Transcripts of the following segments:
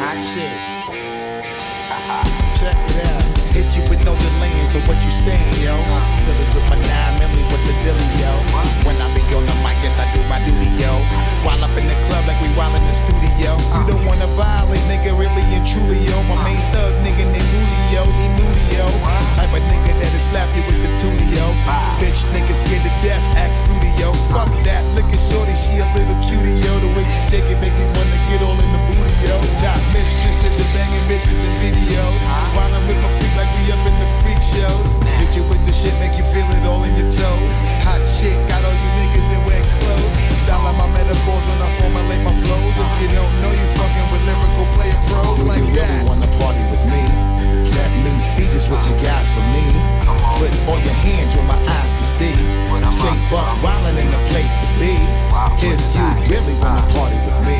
Hot shit. Check it out. Hit you with no delaying, so what you saying, yo? Silly with my nine milli with the dilly, yo. When I be on the mic, yes, I do my duty, yo. While up in the club like we while in the studio. You don't wanna violate, nigga, really and truly, yo. My main thug, nigga named Julio, he moody, yo. Type of nigga that'll slap you with the tulio. Bitch, nigga scared to death, act fruity, yo. Fuck that, look at shorty, she a little cutie, yo. The way she shake it make me wanna get all in the yo. Top mistress in the banging bitches and videos. While I'm with my freak like we up in the freak shows. Hit you with the shit, make you feel it all in your toes. Hot shit, got all you niggas in wet clothes. Style out my metaphors when I formulate my flows. If you don't know, you fucking with lyrical player pros Do like you that. really wanna party with me? Let me see just what you got for me. Put all your hands where my eyes can see. Straight buck wildin' in the place to be. If you really wanna party with me,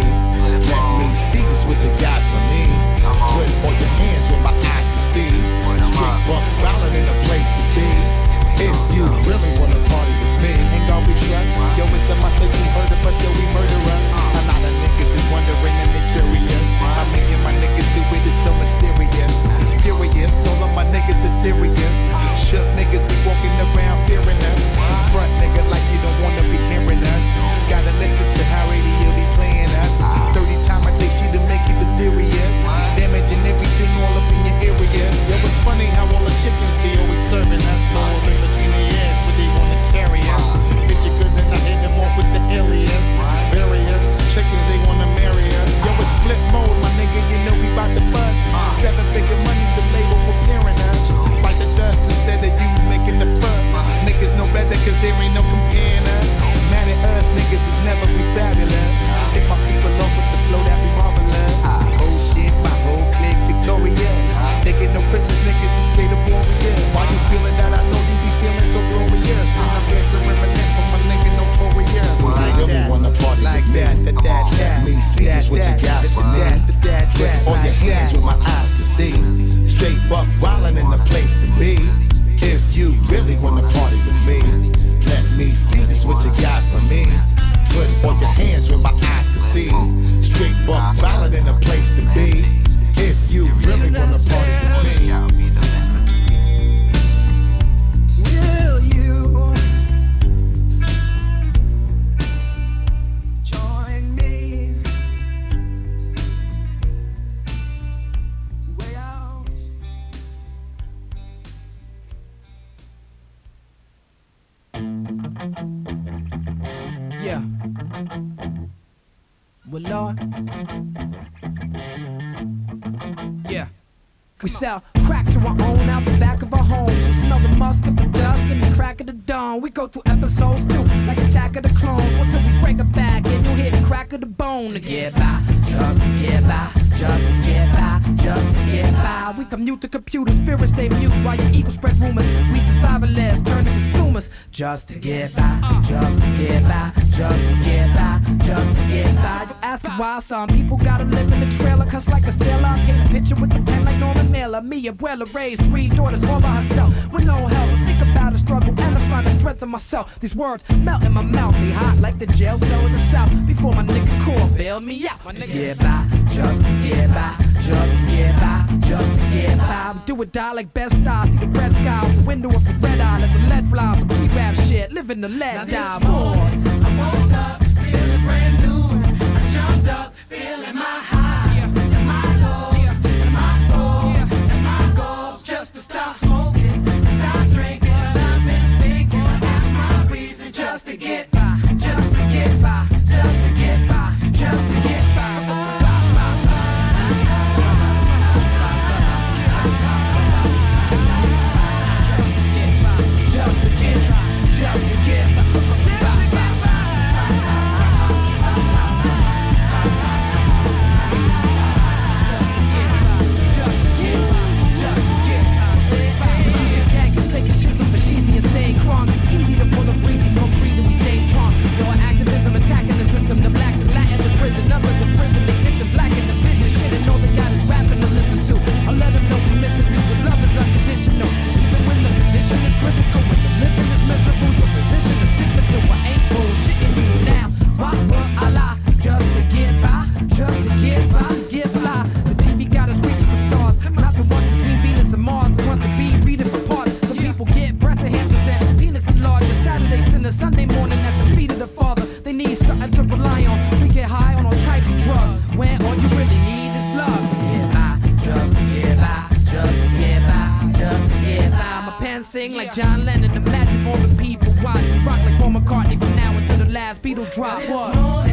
let me see what you got for me. Put all your hands where my eyes can see. Straight buck wildin' in the place to be. If you really wanna party with me, Ain't God we trust. Yo, it's a must that we heard of us, yo, we murder us. A lot of niggas is wondering and they curious. How many of my niggas do it is so mysterious. Furious, all of my niggas is serious. Shook niggas be walking around fearing us. Front nigga like you don't wanna be hearing us. Gotta listen to how delirious. Damaging everything all up in your areas. Yo, it's funny how all the chickens just to get by, just to get by, just to get by, just to get by. You asking why some people gotta live in the trailer, cuss like a sailor. Paint a picture with the pen like Norman Mailer. Me, Abuela, raised three daughters all by herself with no help. Think struggle and I find the strength in myself. These words melt in my mouth, they hot like the jail cell in the south. Before my nigga core bailed me out. To get by, just to get by, just to get by, just to get by. Do it die like best stars, see the red sky out the window of the red eye, let the lead fly, some T-rap shit, living the lead die more. I woke up feeling brand new. I jumped up feeling my sing like John Lennon. Imagine all the people watching rock like Paul McCartney from now until the last Beatle drop. What?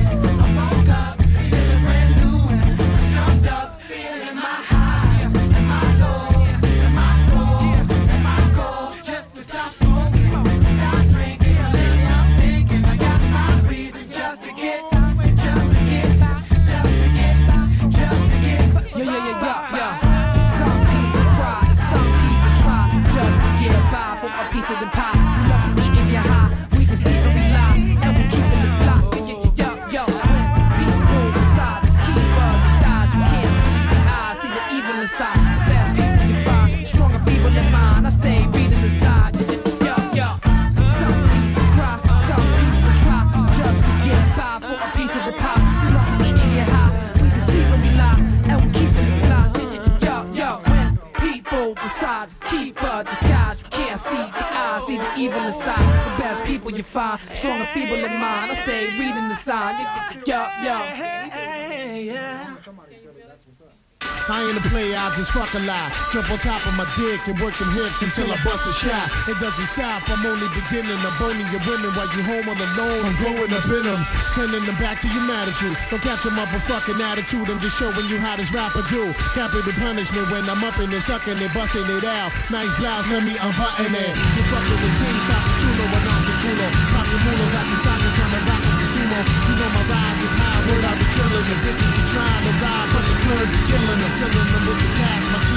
You find, stronger people in mind. I stay reading the sign. Yo, yo. I ain't a player, I just fuck a lie. Jump on top of my dick and work them hips until I bust a shot. It doesn't stop, I'm only beginning. I'm boning your women while you home on the loan. I'm growing up in them, sending them back to your attitude. Don't catch them up a fucking attitude. I'm just showing you how this rapper do. Capital punishment when I'm up in it, sucking it, busting it out. Nice blouse, let me unbutton it. You fucking with King The bitches be trying to ride, but the be killing them. Filling them with the gas,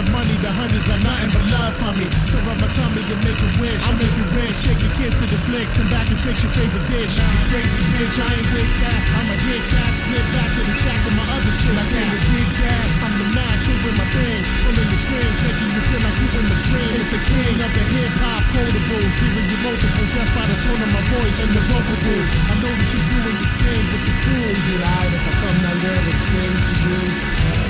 the money, the hundreds got nothing but love for me. So rub my tummy and make a wish, I'll make you rich, shake your kiss to the flicks, come back and fix your favorite dish. You crazy bitch, I ain't with that, I'ma hit that, split back to the shack of my other can you dig that? I'm the Mac, doing my thing, pulling the strings, making you feel like you in the dream. It's the king of the hip hop quotables, giving you multiples, that's by the tone of my voice and the vocal booth. I know that you're doing your thing with your crew. Is it alright if I come down there and sing to you?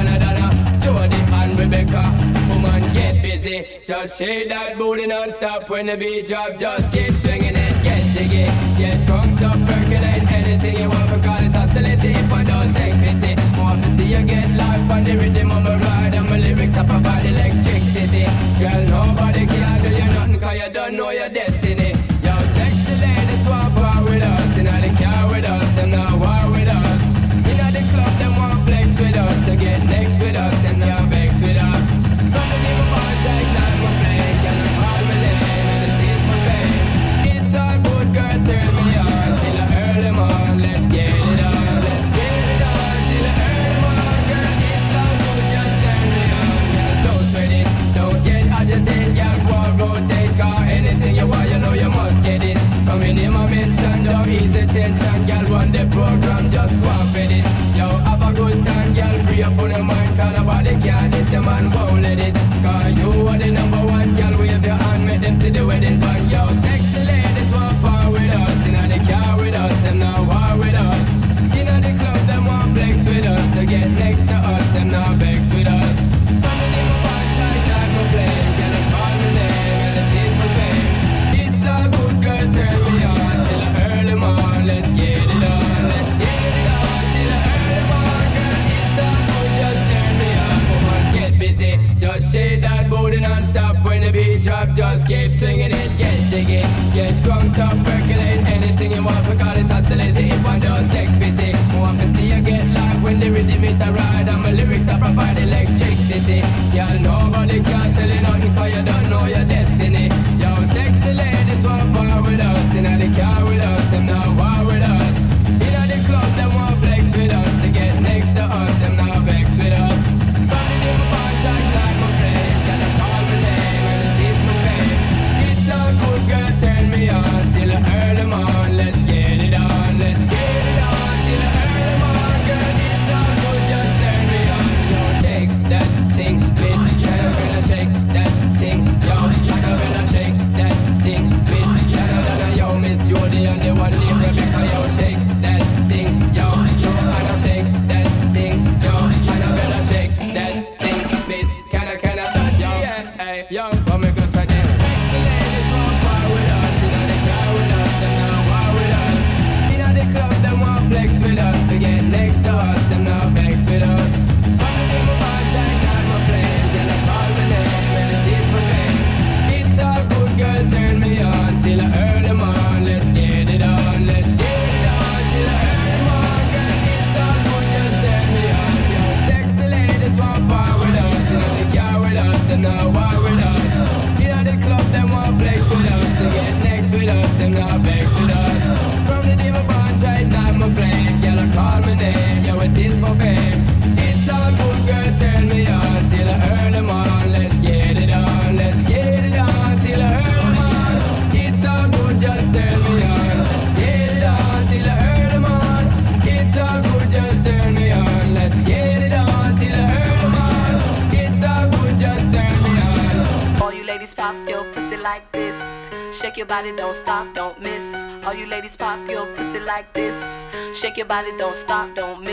Rebecca. Get busy. Just shake that booty non-stop when the beat drop. Just keep swinging it, get jiggy. Get drunk, up, percolate anything you want. Because it's hostility if I don't take pity. More to see you get life on the rhythm of my ride. And my lyrics up about electricity. Girl, nobody can do you nothing cause you don't know your destiny. Your sexy lady swap out with us. You know they care with us, them not war with us. You know the club, them want flex with us to get next Shake your body, don't stop, don't miss.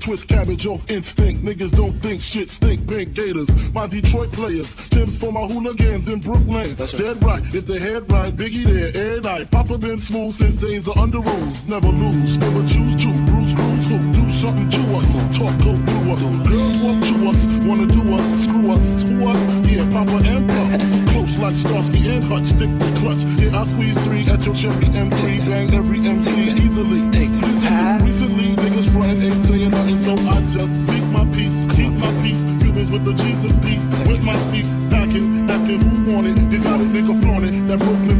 Twist cabbage off instinct. Niggas don't think shit stink. Pink Gators, my Detroit players. Tips for my hooligans in Brooklyn. That's Dead right, if they head right, Biggie there, air night. Papa been smooth since days of under rules. Never lose, never choose to. Bruce, Bruce, who do something to us. Talk, go through us. Girls walk to us, wanna do us, screw us, who us? Yeah, Papa and Papa. Close like Starsky and Hutch, stick with clutch. Yeah, I squeeze three at your cherry M3, bang every MC easily. Recently, recently niggas frontin' saying nothing, so I just speak my peace, keep my peace. Cubans with the Jesus peace, with my peeps, packing, asking who want it. You got a nigga flaunt it, that Brooklyn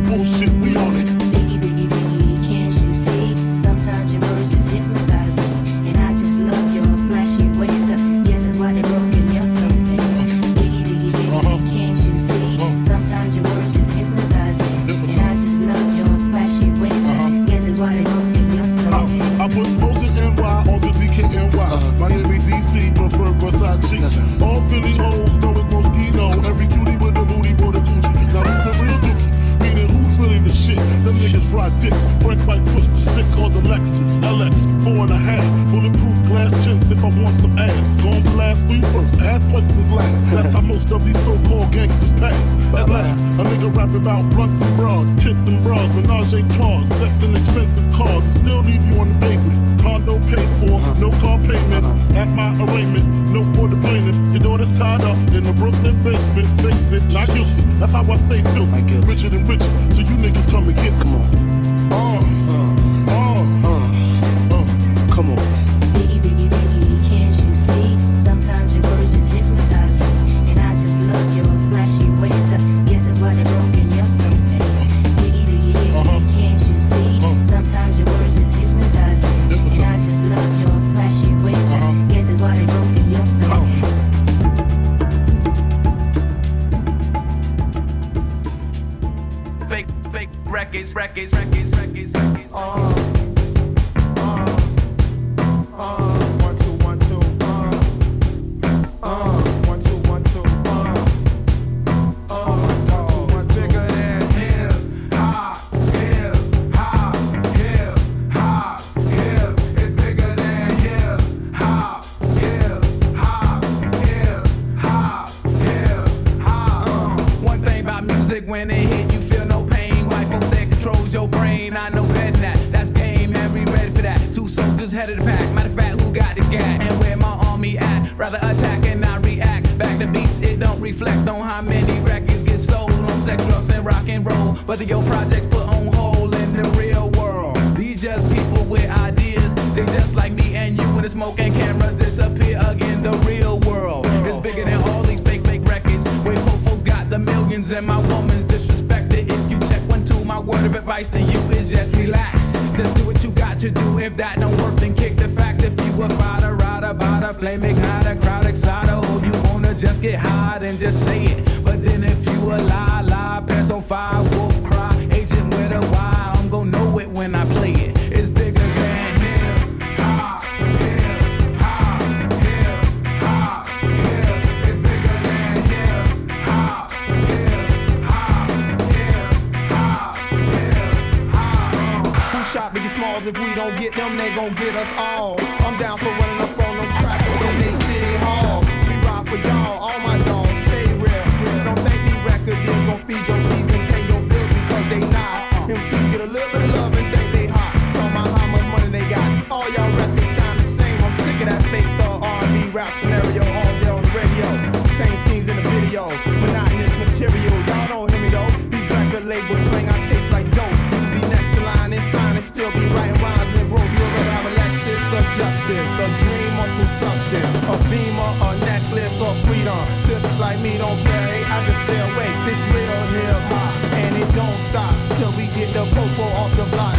if I want some ass. Gon' blast we first. Ass questions last. That's how most of these so-called gangsters pass. At last, a nigga rap about blunts and bras, tits and bras, menage a trois, sex and expensive cars. Still leave you on the pavement. Condo paid for, no car payment. At my arraignment, no for the plaintiff. Your daughter's tied up in the Brooklyn basement. Face it, not guilty. That's how I stay filthy. Richer than richer, So you niggas come and get them. Oh, uh. oh, to do. If that don't work, then kick the fact. If you a fighter, rider, bada, flame igniter, crowd exciter, or you wanna just get hot and just say it. But then if you a lie, lie, pass on fire, If we don't get them, they gon' get us all. I'm down for running up on a dream or some substance, a beamer, a necklace or freedom. Tips like me don't play. I just stay awake. This real hip hop and it don't stop till we get the popo off the block.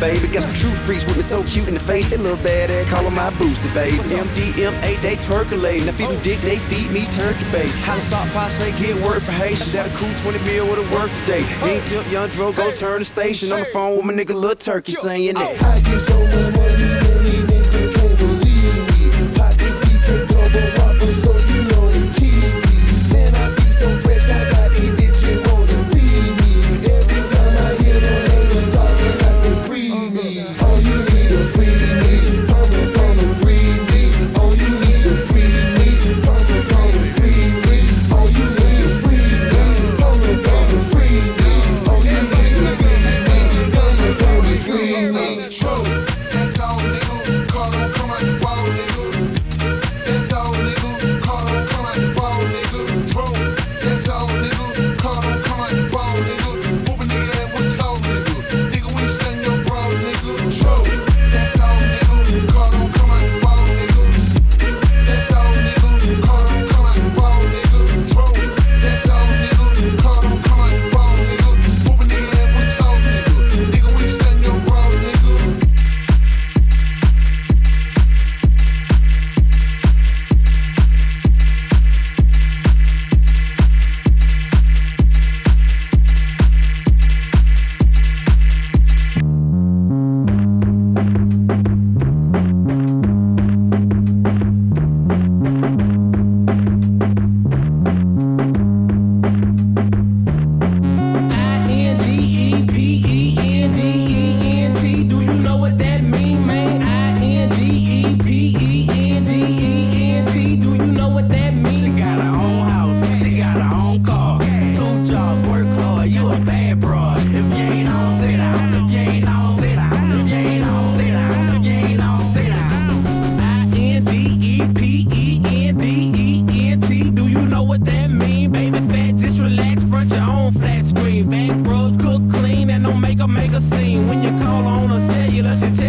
Baby. got the true freaks with me so cute in the face. They little bad ass, call my boosie, baby. MDMA, they turkulating. If you do dick, they feed me turkey, babe. How the salt say get word for Haitians. That a cool 20 mil with a work today. Ain't tip, young drug, go turn the station. On the phone with my nigga little Turkey saying that. I get so much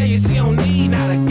you she don't need not a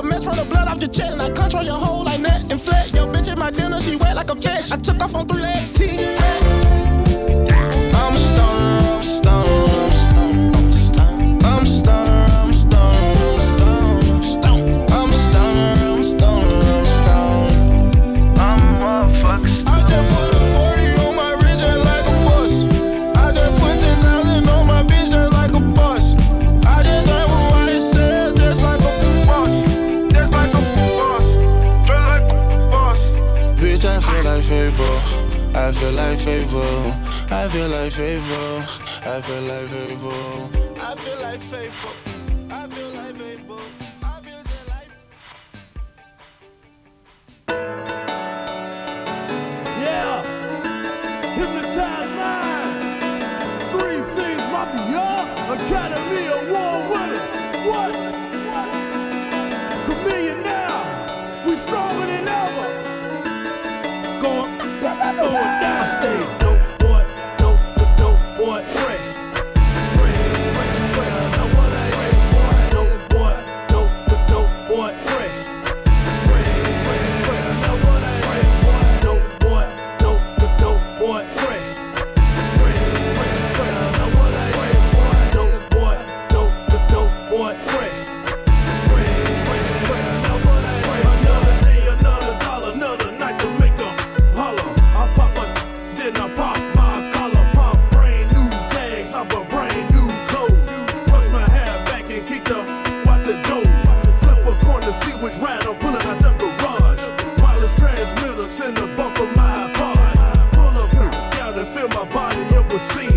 a mess, from the blood off your chest. I control your whole like net and flat. Your bitch in my dinner, she wet like a fish. I took off on three legs, T-X. I feel like Fable. I feel like Fable. I feel like Fable. I feel like Fable. going down. pulling out the garage. Wireless transmitter send a bump of my part. Pull up, down and fill my body up with seed.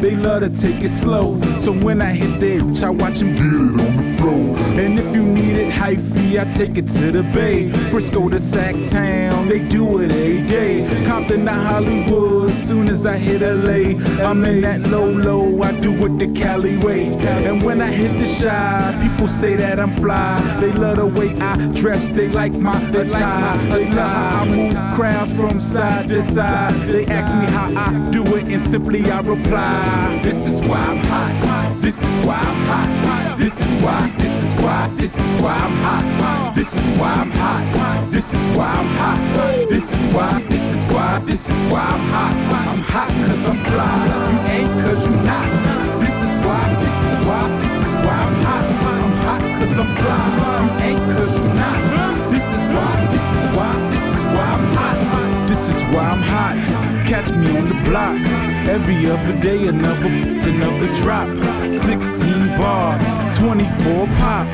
They love to take it slow. So when I hit there, I watch them get it on the floor. And if you need it I take it to the Bay. Frisco to Sac Town, they do it every day. Compton to Hollywood, soon as I hit LA, I'm in that low low. I do it the Cali way. And when I hit the Chi, people say that I'm fly. They love the way I dress, they like my attire. They love how I move crowds from side to side. They ask me how I do it, and simply I reply, This is why I'm This is why I'm hot. This is why I'm hot. This is why I'm hot. This is why. This is why. This is why I'm hot. I'm hot cause I'm fly. You ain't cause you not. This is why. This is why. This is why I'm hot. I'm hot cause I'm fly. You ain't cause you not. This is why. This is why. This is why I'm hot. This is why I'm hot. Catch me on the block. Every other day, another, another drop. 16 bars, 24 pop,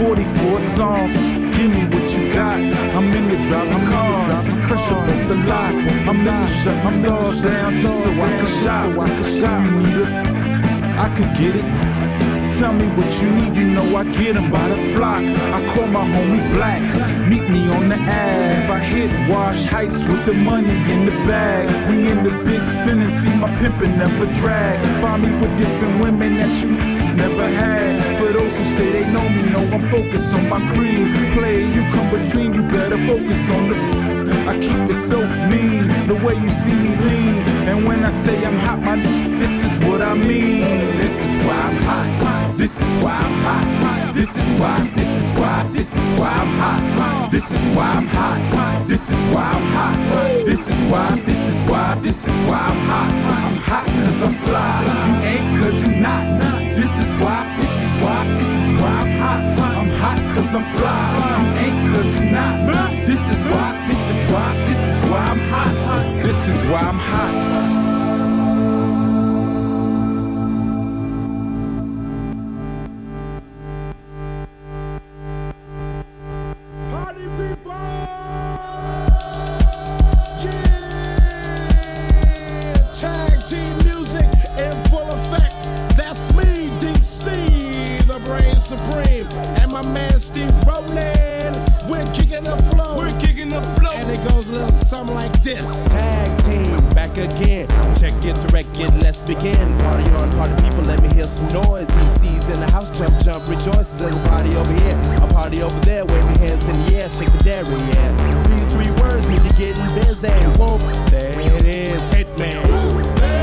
44 song. Give me what you got. I'm in the driving cars. Pressure up the lot. I'm never shut my stars down just so I can shop. If you need it, I could get it. Tell me what you need, you know I get 'em by the flock. I call my homie Black, meet me on the Ave. I hit Wash Heights with the money in the bag. We in the big spin and see my pimpin' never drag. Find me with different women that you never had. For those who say they know me, know I'm focused on my cream. Play, you come between, you better focus on the. I keep it so mean, the way you see me lean. And when I say I'm hot, my this is what I mean. This is why I'm hot. This is why I'm hot. This is why. This is why. This is why I'm hot. This is why I'm hot. This is why I'm hot. This is why. This is why. This is why I'm hot. I'm hot cause I'm fly. You ain't cause you not. Is why. This is why. This is why I'm hot. I'm hot cause I'm fly. You ain't cause you not. This is why. This is why. This is why I'm hot. This is why I'm hot. My man Steve Rowland. We're kicking the flow. We're kicking the flow. And it goes a little something like this. Tag team back again. Check it to wreck it, let's begin. Party on, party people, let me hear some noise. DC's in the house, jump, jump, rejoice. There's a party over here, a party over there. Wave your hands in the air, shake the dairy, yeah. These three words mean you're getting busy. There it is, Hitman.